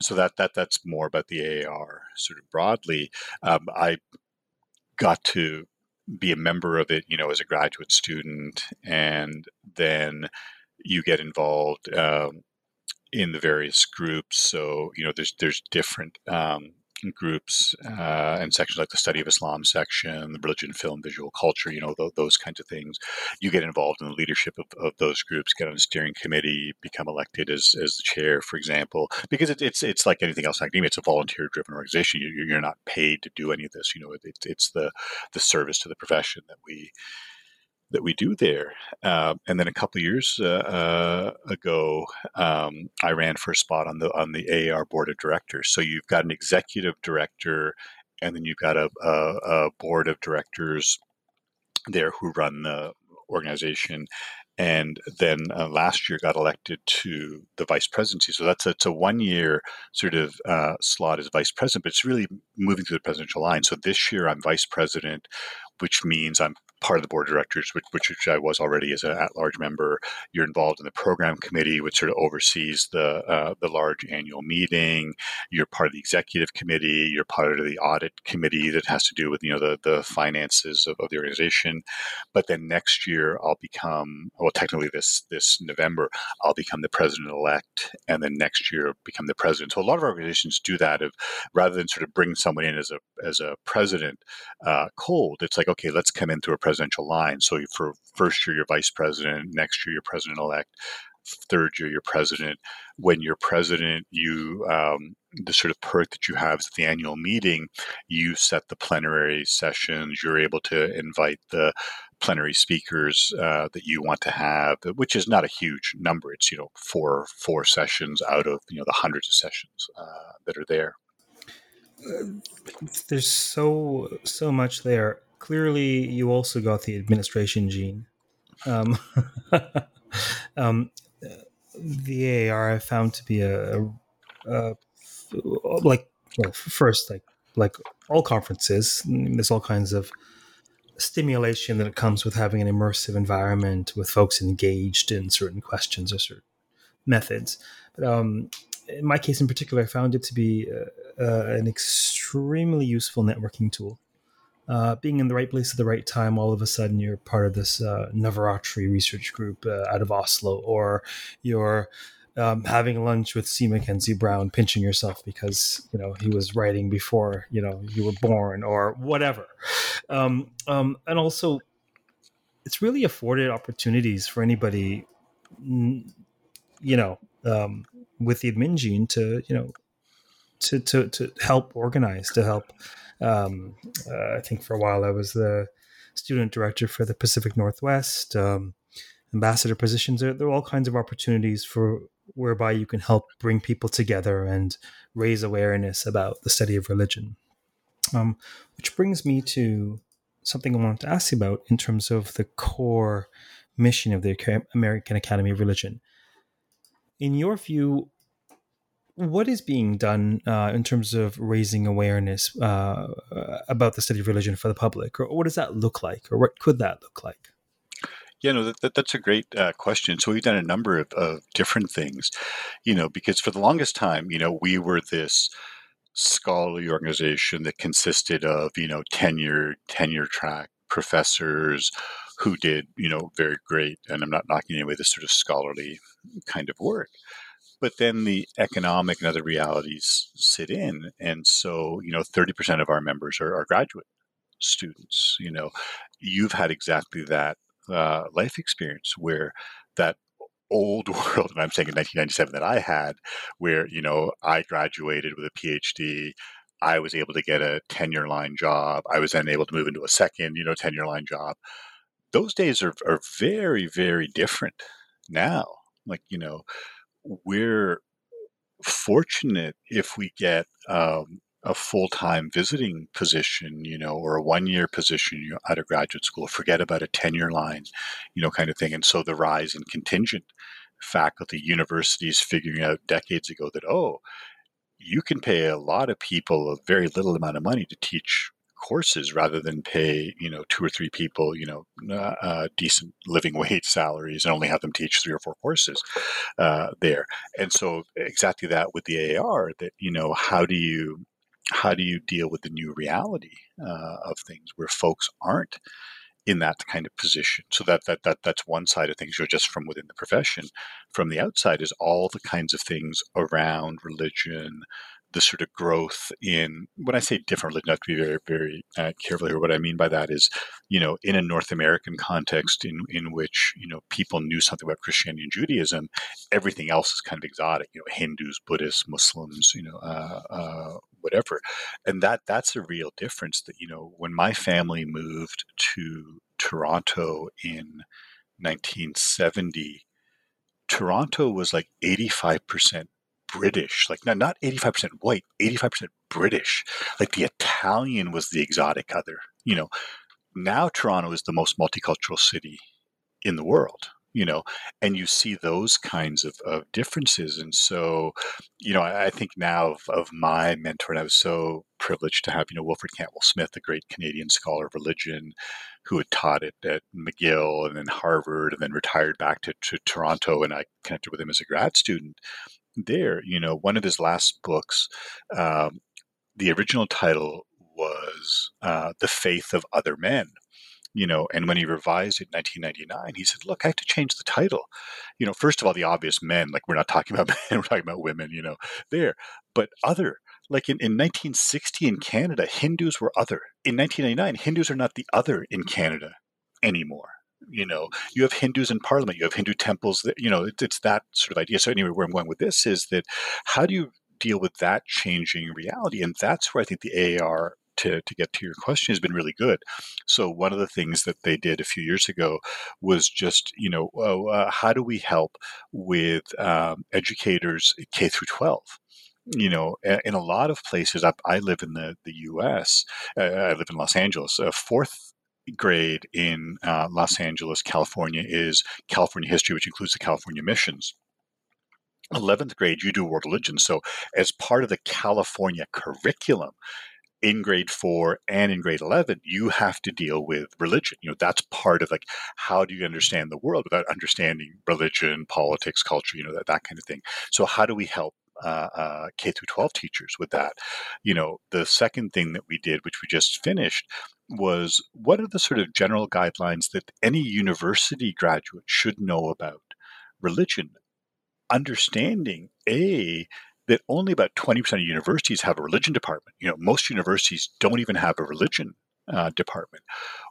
so that that that's more about the AAR sort of broadly. Um, I got to be a member of it, you know, as a graduate student, and then you get involved um, in the various groups. So you know, there's there's different um, groups uh, and sections like the study of Islam section, the religion, film, visual culture, you know, th- those kinds of things. You get involved in the leadership of, of those groups, get on a steering committee, become elected as, as the chair, for example, because it, it's it's like anything else in academia. It's a volunteer driven organization. You, are not paid to do any of this. You know, it, it's the the service to the profession that we that we do there. Uh, and then a couple years uh, uh, ago, um, I ran for a spot on the on the AAR board of directors. So you've got an executive director, and then you've got a, a, a board of directors there who run the organization. And then uh, last year got elected to the vice presidency. So that's a, it's a one year sort of uh, slot as vice president, but it's really moving through the presidential line. So this year I'm vice president, which means I'm part of the board of directors, which, which I was already as an at-large member. You're involved in the program committee, which sort of oversees the uh, the large annual meeting. You're part of the executive committee. You're part of the audit committee that has to do with you know the the finances of, of the organization. But then next year, I'll become well, technically this this November, I'll become the president elect, and then next year become the president. So a lot of organizations do that. Of rather than sort of bring someone in as a as a president uh, cold, it's like okay, let's come in through a presidential line. So for first year, you're vice president, next year, you're president elect, third year, you're president. When you're president, you um, the sort of perk that you have is the annual meeting, you set the plenary sessions. You're able to invite the plenary speakers uh, that you want to have, which is not a huge number. It's you know four four sessions out of you know the hundreds of sessions uh, that are there. There's so so much there clearly you also got the administration gene. Um, (laughs) um, the AAR I found to be a, a, a like well, first like like all conferences. There's all kinds of stimulation that comes with having an immersive environment with folks engaged in certain questions or certain methods. But um, in my case in particular, I found it to be uh, uh, an extremely useful networking tool uh, being in the right place at the right time, all of a sudden you're part of this uh, Navaratri research group uh, out of Oslo, or you're um, having lunch with C. Mackenzie Brown, pinching yourself because you know he was writing before you know you were born, or whatever. Um, um, and also, it's really afforded opportunities for anybody, you know, um, with the admin gene to you know to to to help organize, to help um, uh, I think for a while I was the student director for the Pacific Northwest, um, ambassador positions. There, there, are all kinds of opportunities for whereby you can help bring people together and raise awareness about the study of religion. Um, which brings me to something I wanted to ask you about in terms of the core mission of the American Academy of Religion. In your view, what is being done uh, in terms of raising awareness uh, about the study of religion for the public, or what does that look like, or what could that look like? Yeah, no, that, that's a great uh, question. So we've done a number of, of different things, you know, because for the longest time, you know, we were this scholarly organization that consisted of, you know, tenure, tenure track professors who did, you know, very great, and I'm not knocking away this sort of scholarly kind of work. But then the economic and other realities sit in. And so, you know, 30% of our members are, are graduate students. You know, you've had exactly that uh, life experience where that old (laughs) world, and I'm saying in 1997 that I had, where, you know, I graduated with a PhD. I was able to get a tenure line job. I was then able to move into a second, you know, tenure line job. Those days are, are very, very different now. Like, you know, we're fortunate if we get um, a full time visiting position, you know, or a one year position you know, at a graduate school. Forget about a tenure line, you know, kind of thing. And so the rise in contingent faculty, universities figuring out decades ago that, oh, you can pay a lot of people a very little amount of money to teach courses rather than pay you know two or three people you know uh, decent living (laughs) wage salaries and only have them teach three or four courses uh, there and so exactly that with the AAR that you know how do you how do you deal with the new reality uh, of things where folks aren't in that kind of position. So that that that that's one side of things. You're just from within the profession. From the outside is all the kinds of things around religion, the sort of growth in when I say different religion, I have to be very, very uh, careful here. What I mean by that is, you know, in a North American context in in which you know people knew something about Christianity and Judaism, everything else is kind of exotic. You know, Hindus, Buddhists, Muslims, you know, uh, uh, whatever, and that that's a real difference. That you know, when my family moved to Toronto in 1970. Toronto was like 85% British, like not, not 85% white, 85% British. Like the Italian was the exotic other. You know, now Toronto is the most multicultural city in the world you know, and you see those kinds of, of differences. And so, you know, I, I think now of, of, my mentor, and I was so privileged to have, you know, Wilfred Cantwell Smith, a great Canadian scholar of religion, who had taught it at McGill and then Harvard and then retired back to, to Toronto. And I connected with him as a grad student there. You know, one of his last books, um, the original title was uh, The Faith of Other Men you know and when he revised it in 1999 he said look i have to change the title you know first of all the obvious men like we're not talking about (laughs) men we're talking about women you know there but other like in, in 1960 in canada hindus were other in 1999 hindus are not the other in canada anymore you know you have hindus in parliament you have hindu temples that you know it, it's that sort of idea so anyway where i'm going with this is that how do you deal with that changing reality and that's where i think the aar to, to get to your question has been really good. So one of the things that they did a few years ago was just, you know, uh, how do we help with um, educators K through 12? you know, in a lot of places, I, I live in the, the U.S., uh, I live in Los Angeles, A fourth grade in uh, Los Angeles, California is California history, which includes the California missions. 11th grade, you do world religion. So, as part of the California curriculum, in grade four and in grade 11 you have to deal with religion you know that's part of like how do you understand the world without understanding religion politics culture you know that, that kind of thing so how do we help uh, uh, K through 12 teachers with that. You know, the second thing that we did, which we just finished, was what are the sort of general guidelines that any university graduate should know about religion? Understanding a that only about 20% of universities have a religion department. You know, most universities don't even have a religion uh, department.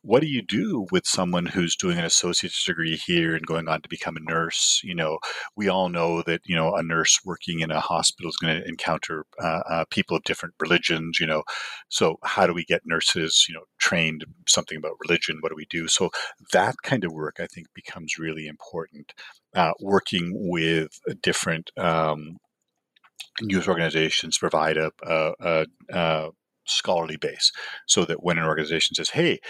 What do you do with someone who's doing an associate's degree here and going on to become a nurse? You know, we all know that you know a nurse working in a hospital is going to encounter uh, uh, people of different religions. You know, so how do we get nurses you know trained something about religion? What do we do? So that kind of work I think becomes really important. Uh, working with different um, news organizations provide a, a, a, a, scholarly base so that when an organization says, hey,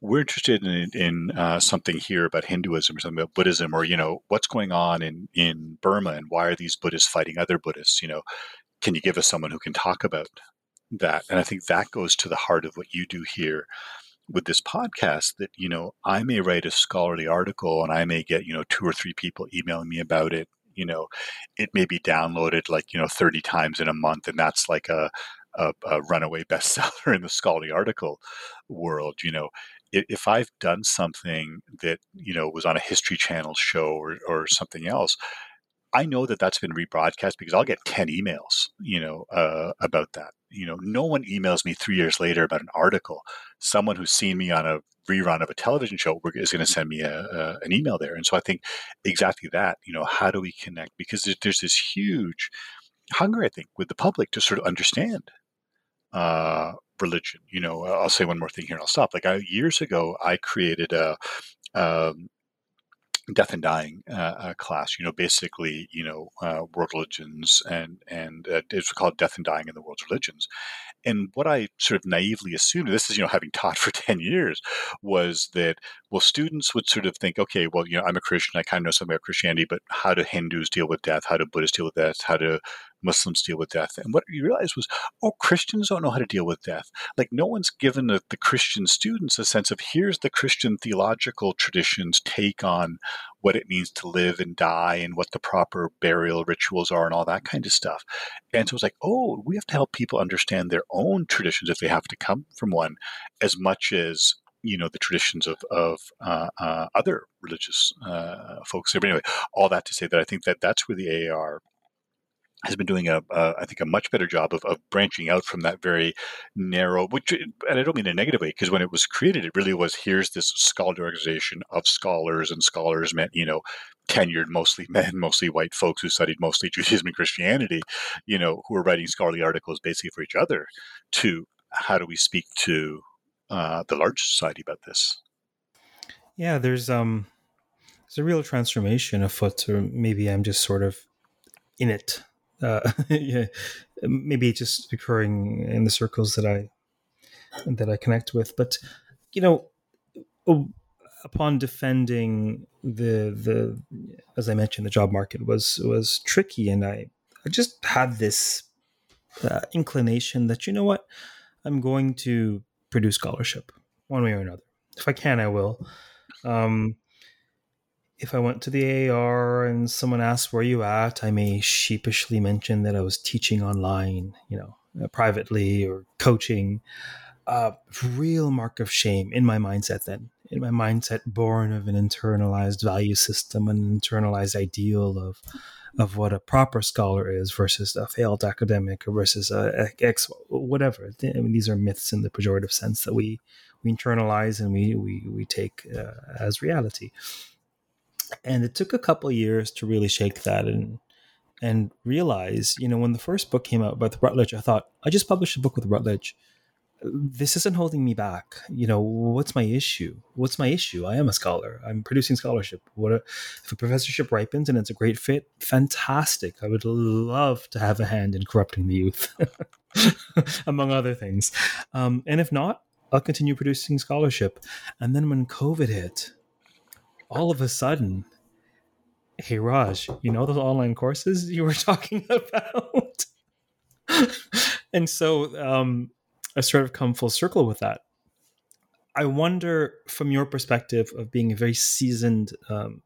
we're interested in, in uh, something here about Hinduism or something about Buddhism or, you know, what's going on in, in Burma and why are these Buddhists fighting other Buddhists? You know, can you give us someone who can talk about that? And I think that goes to the heart of what you do here with this podcast that, you know, I may write a scholarly article and I may get, you know, two or three people emailing me about it you know it may be downloaded like you know 30 times in a month and that's like a a, a runaway bestseller in the scholarly article world. You know, if I've done something that you know was on a History Channel show or, or something else, I know that that's been rebroadcast because I'll get 10 emails, you know, uh, about that. You know, no one emails me three years later about an article. Someone who's seen me on a rerun of a television show is going to send me a, a, an email there. And so I think exactly that, you know, how do we connect? Because there's this huge hunger, I think, with the public to sort of understand uh, religion. You know, I'll say one more thing here and I'll stop. Like I, years ago, I created a, um, death and dying uh, uh, class. You know, basically, you know, uh, world religions and and uh, it's called death and dying in the world's religions. And what I sort of naively assumed, this is you know having (laughs) taught for ten years, was that well, students would sort of think, okay, well, you know, I'm a Christian, I kind of know something about Christianity, but how do Hindus deal with death? How do Buddhists deal with death? How do Muslims deal with death. And what you realize was, oh, Christians don't know how to deal with death. Like no one's given the, the Christian students a sense of here's the Christian theological tradition's take on what it means to live and die and what the proper burial rituals are and all that kind of stuff. And so it's like, oh, we have to help people understand their own traditions if they have to come from one, as much as you know the traditions of of uh, uh, other religious uh, folks. But anyway, all that to say that I think that that's where the AAR has been doing a, a, I think, a much better job of, of branching out from that very narrow, which, and I don't mean in a negative way, because when it was created, it really was here's this scholarly organization of scholars, and scholars meant, you know, tenured, mostly (laughs) men, mostly white folks who studied mostly Judaism and Christianity, you know, who were writing scholarly articles basically for each other to how do we speak to uh, the large society about this? Yeah, there's um, there's a real transformation afoot, or maybe I'm just sort of in it uh, (laughs) yeah, maybe just occurring in the circles that I that I connect with. But you know, upon defending the the as I mentioned, the job market was was tricky, and I I just had this uh, inclination that you know what, I'm going to produce scholarship one way or another. If I can, I will. Um, if I went to the AR and someone asked where you at, I may sheepishly mention that I was teaching online, you know, uh, privately or coaching. Uh, real mark of shame in my mindset then. In my mindset, born of an internalized value system, an internalized ideal of of what a proper scholar is versus a failed academic or versus a ex whatever. I mean, these are myths in the pejorative sense that we we internalize and we we we take uh, as reality and it took a couple years to really shake that and and realize you know when the first book came out with Routledge, I thought I just published a book with Routledge this isn't holding me back. You know what's my issue? What's my issue? I am a scholar. I'm producing scholarship. What a, if a professorship ripens and it's a great fit fantastic. I would love to have a hand in corrupting the youth (laughs) among other things. Um, and if not i'll continue producing scholarship. And then when covid hit all of a sudden, hey Raj, you know those online courses you were (laughs) talking about? (laughs) and so um, I sort of come full circle with that. I wonder, from your perspective of being a very seasoned, um,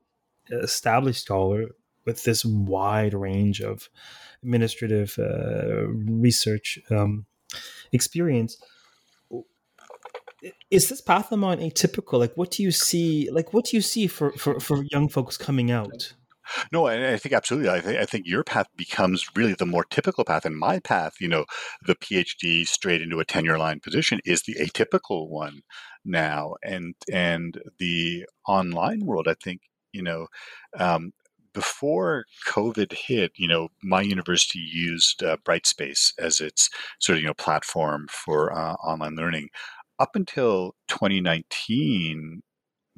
established scholar with this wide range of administrative uh, research um, experience, is this path I'm atypical? Like, what do you see? Like, what do you see for for, for young folks coming out? No, I, I think absolutely. I think I think your path becomes really the more typical path, and my path, you know, the PhD straight into a tenure line position is the atypical one now, and and the online world. I think you know. Um, before COVID hit, you know, my university used uh, Brightspace as its sort of you know platform for uh, online learning up until 2019,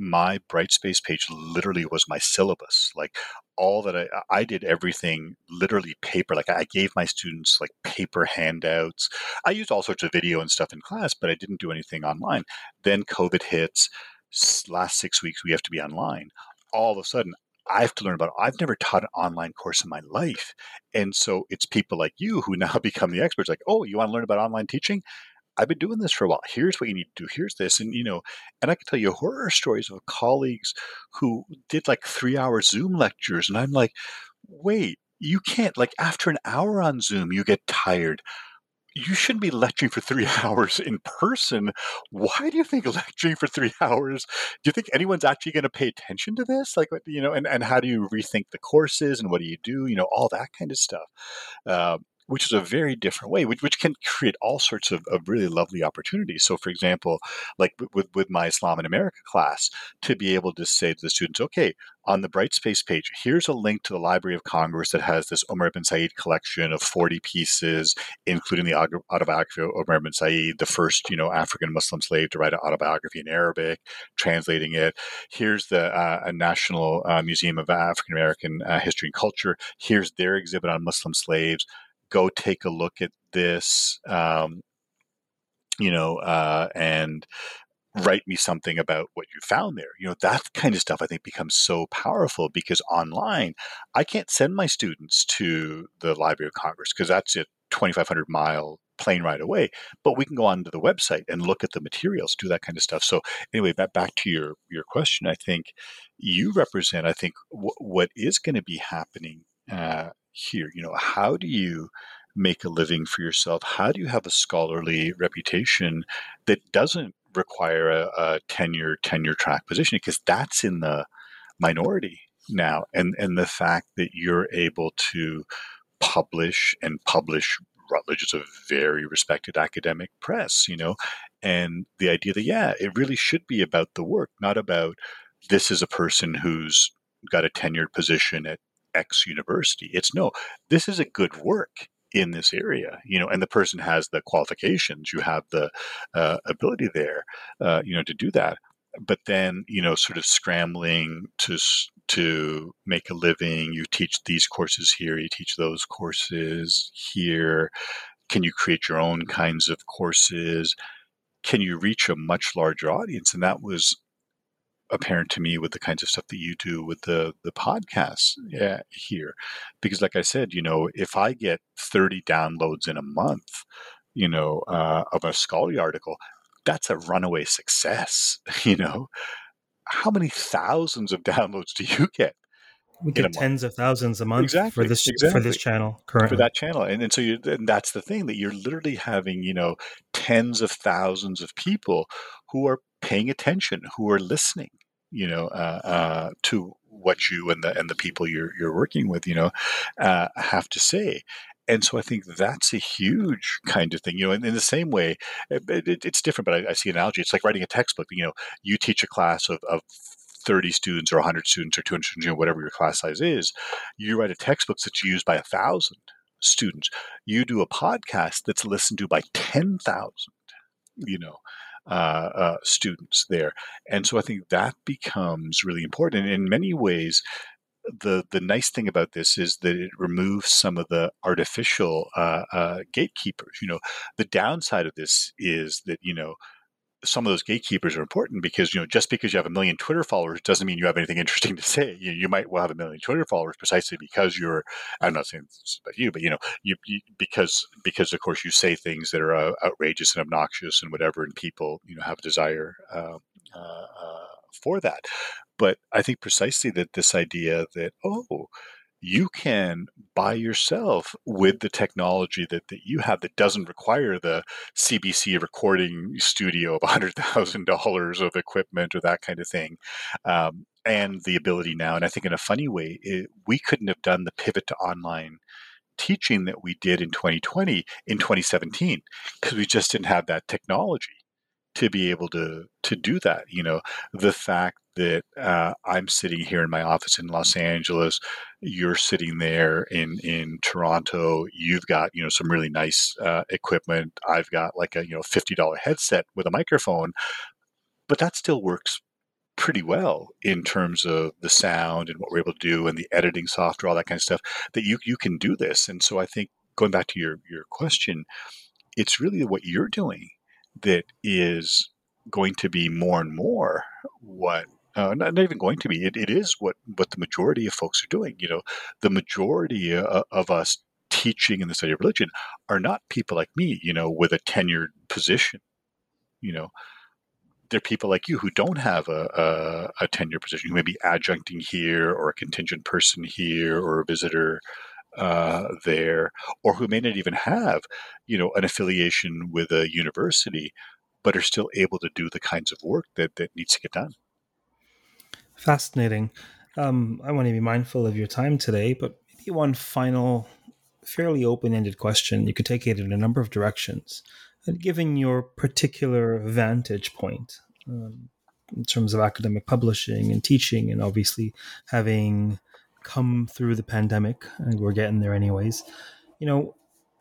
my Brightspace page literally was my syllabus. Like all that I, I did everything literally paper. Like I gave my students like paper handouts. I used all sorts of video and stuff in class, but I didn't do anything online. Then COVID hits. Last six weeks, we have to be online. All of a sudden, I have to learn about it. I've never taught an online course in my life. And so it's people like you who (laughs) now become the experts like, oh, you want to learn about online teaching? I've been doing this for a while. Here's what you need to do. Here's this. And, you know, and I can tell you horror stories of colleagues who did like three hour Zoom lectures. And I'm like, wait, you can't, like, after an hour on Zoom, you get tired. you shouldn't be lecturing for three (laughs) hours in person. Why do you think (laughs) lecturing for three hours? Do you think anyone's actually going to pay attention to this? Like, you know, and, and how do you rethink the courses and what do you do? You know, all that kind of stuff. Uh, which is a very different way, which, which can create all sorts of, of really lovely opportunities. So, for example, like with, with my Islam in America class, to be able to say to the students, okay, on the Brightspace page, here's a link to the Library of Congress that has this Omar ibn Said collection of 40 pieces, including the autobiography of Omar ibn Said, the first, you know, African Muslim slave to write an autobiography in Arabic, translating it. Here's the uh, National uh, Museum of African American uh, History and Culture. Here's their exhibit on Muslim slaves go take a look at this, um, you know, uh, and write me something about what you found there. You know, that kind of stuff I think becomes so powerful because online, I can't send my students to the Library of Congress because that's a 2,500 mile plane ride away. But we can go onto the website and look at the materials, do that kind of stuff. So anyway, back to your your question, I think you represent, I think, w- what is going to be happening uh, here? You know, how do you make a living for yourself? How do you have a scholarly reputation that doesn't require a, a tenure tenure track position? Because that's in the minority now, and and the fact that you're able to publish and publish Routledge is a very respected academic press, you know, and the idea that yeah, it really should be about the work, not about this is a person who's got a tenured position at X university. It's no, this is a good work in this area, you know, and the person has the qualifications, you have the uh, ability there, uh, you know, to do that. But then, you know, sort of scrambling to to make a living. You teach these courses here, you teach those courses here. Can you create your own kinds of courses? Can you reach a much larger audience? And that was apparent to me with the kinds of stuff that you do with the the podcasts yeah, here. Because like i said you know if i get 30 downloads in a month you know uh, of a scholarly article that's a runaway success (laughs) you know? How many thousands of (laughs) downloads do you get we get tens of thousands a month exactly, for this exactly. for this channel currently. for that channel and, and so you and that's the thing that you're literally having you know tens of thousands of people who are paying attention who are listening you know, uh, uh, to what you and the and the people you're you're working with, you know, uh, have to say. And so I think that's a huge kind of thing, you know. And in the same way, it, it, it's different, but I, I see an analogy. It's like writing a textbook. You know, you teach a class of, of 30 students or 100 students or 200 students, you know, whatever your class size is, you write a textbook that's used by a thousand students. You do a podcast that's listened to by 10,000, you know uh, uh, students there. And so I think that becomes really important. And in many ways, the the nice thing about this is that it removes some of the artificial uh, uh, gatekeepers. You know, the downside of this is that you know some of those gatekeepers are important because you know just because you have a million Twitter followers doesn't mean you have anything (laughs) interesting to say. You, you might well have a million Twitter followers precisely because you're. I'm not saying this about you, but you know, you, you because because of course you say things that are uh, outrageous and obnoxious and whatever, and people you know have a desire uh, uh, uh for that. But I think precisely that this idea that oh you can by yourself with the technology that, that you have that doesn't require the CBC recording studio of $100,000 of equipment or that kind of thing. Um, and the ability now, and I think in a funny way, it, we couldn't have done the pivot to online teaching that we did in 2020 in 2017 because we just didn't have that technology to be able to to do that you know? The fact that uh, i'm sitting here in my office in los angeles you're sitting there in in toronto you've got you know some really nice uh, equipment i've got like a you know $50 headset with a microphone but that still works pretty well in terms of the sound and what we're able to do and the editing software all that kind of stuff that you you can do this. And so i think going back to your your question it's really what you're doing that is going to be more and more what uh, not, not, even going to be it, it is what what the majority of folks are doing you know? The majority uh, of us teaching in the study of religion are not people like me you know with a tenured position you know? They're people like you who don't have a, a, a tenured position who may be adjuncting here or a contingent person here or a visitor uh, there, or who may not even have, you know, an affiliation with a university, but are still able to do the kinds of work that, that needs to get done. Fascinating. Um, I want to be mindful of your time today, but maybe one final, fairly open ended question. You could take it in a number of directions. And given your particular vantage point um, in terms of academic publishing and teaching, and obviously having come through the pandemic, and we're getting there anyways, you know,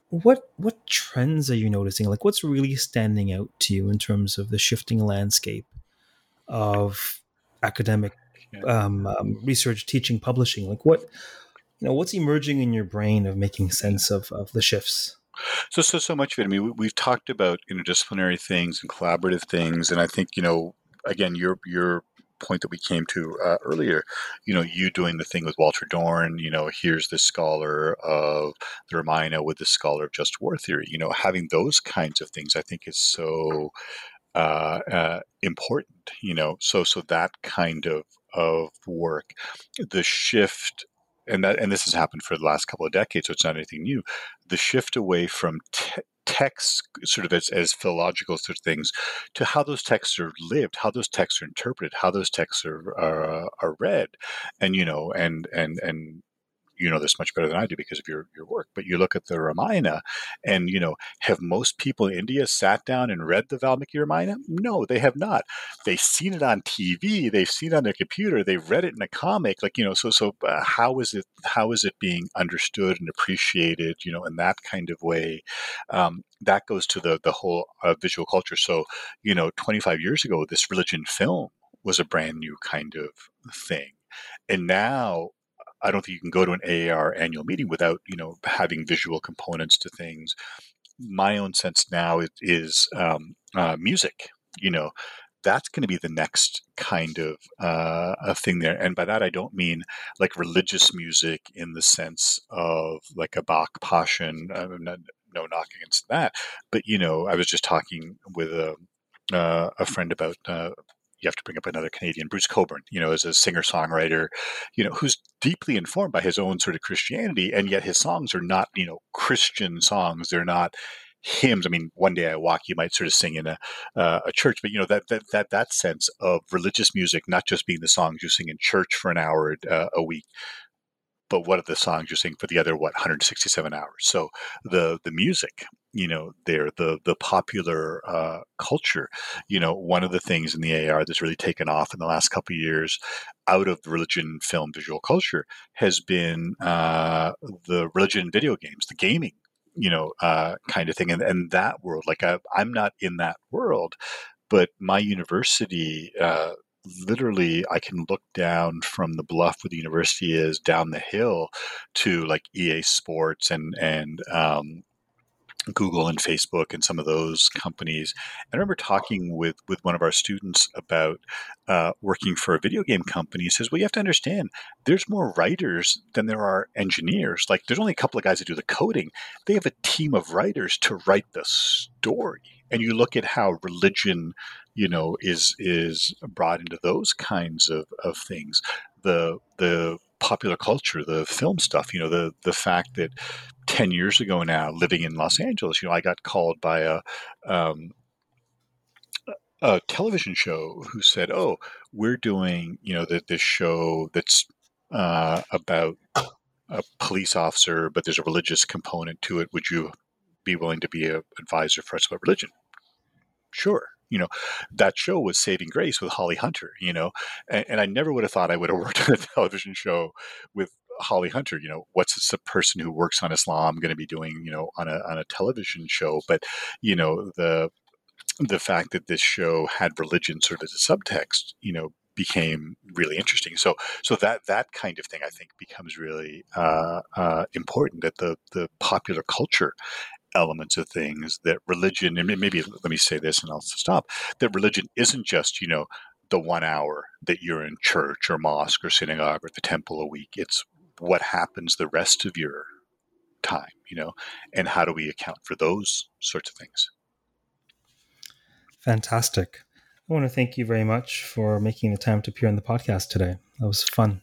what what trends are you noticing? Like, what's really standing out to you in terms of the shifting landscape of academic um, um, research, teaching, publishing? Like, what you know, what's emerging in your brain of making sense of of the shifts? So, so, so much of it. I mean, we, have talked about interdisciplinary things and collaborative things, and I think you know, again, your your point that we came to uh, earlier, you know, you doing the thing with Walter Dorn, you know, here's the scholar of the Ramayana with the scholar of just war theory, you know, having those kinds of things, I think is so uh, uh, important, you know, so so that kind of of work, the shift and that and this has happened for the last couple of decades, so it's not anything new. The shift away from te- texts, sort of as, as philological sort of things, to how those texts are lived, how those texts are interpreted, how those texts are are, are read, and you know, and and and you know this much better than I do because of your, your work, but you look at the Ramayana and, you know, have most people in India sat down and read the Valmiki Ramayana? No, they have not. They've seen it on TV, they've seen it on their computer, they've read it in a comic. Like, you know, so, so uh, how is it, how is it being understood and appreciated, you know, in that kind of way? Um, that goes to the, the whole uh, visual culture. So, you know, 25 years ago, this religion film was a brand new kind of thing. And now I don't think you can go to an AAR annual meeting without you know having visual components to things. My own sense now is, is um, uh, music. You know, that's going to be the next kind of uh, a thing there. And by that, I don't mean like religious music in the sense of like a Bach Passion. I'm not, no knock against that, but you know, I was just talking with a uh, a friend about uh, you have to bring up another Canadian, Bruce Cockburn, you know, as a singer songwriter, you know, who's deeply informed by his own sort of Christianity, and yet his songs are not, you know, Christian songs. They're not hymns. I mean, one day I walk, you might sort of sing in a uh, a church, but you know that that that that sense of religious music, not just being the songs you sing in church for an hour uh, a week, but what are the songs you sing for the other what 167 hours? So the the music you know there the the popular uh, culture. You know one of the things in the AR that's really taken off in the last couple years out of religion film visual culture has been uh, the religion video games the gaming you know uh, kind of thing and, and that world. Like I, i'm not in that world but my university uh, literally I can look down from the bluff where the university is down the hill to like EA Sports and and um, Google and Facebook and some of those companies. I remember talking with with one of our students about uh, working for a video game company. He says, "Well, you have to understand, there's more writers than there are engineers. Like, there's only a couple of guys that do the coding. They have a team of writers to write the story." And you look at how religion, you know, is is brought into those kinds of, of things. The the popular culture, the film stuff. You know, the the fact that ten years ago now, living in Los Angeles, you know, I got called by a um, a television show who said, "Oh, we're doing you know that this show that's uh, about a police officer, but there's a religious component to it. Would you be willing to be an advisor for us about religion?" Sure you know, that show was Saving Grace with Holly Hunter, you know, and, and I never would have thought I would have (laughs) worked on a television show with Holly Hunter. You know, what's a person who works on Islam going to be doing, you know, on a on a television show? But you know, the the fact that this show had religion sort of as a subtext, you know, became really interesting. So, so that that kind of thing, I think, becomes really uh, uh, important. That the the popular culture elements of things that religion and maybe let me say this and I'll stop that religion isn't just you know the one hour that you're in church or mosque or synagogue or the temple a week it's what happens the rest of your time you know and how do we account for those sorts of things fantastic i want to thank you very much for making the time to appear on the podcast today that was fun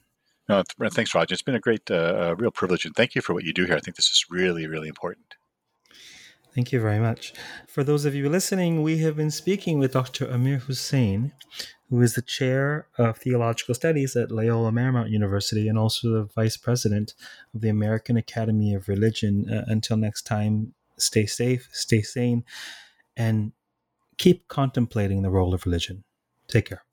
No, thanks, Raj. It's been a great, uh, real privilege, and thank you for what you do here. I think this is really, really important. Thank you very much. For those of you listening, we have been speaking with Dr. Amir Hussain, who is the chair of theological studies at Loyola Marymount University and also the vice president of the American Academy of Religion. Uh, until next time, stay safe, stay sane, and keep contemplating the role of religion. Take care.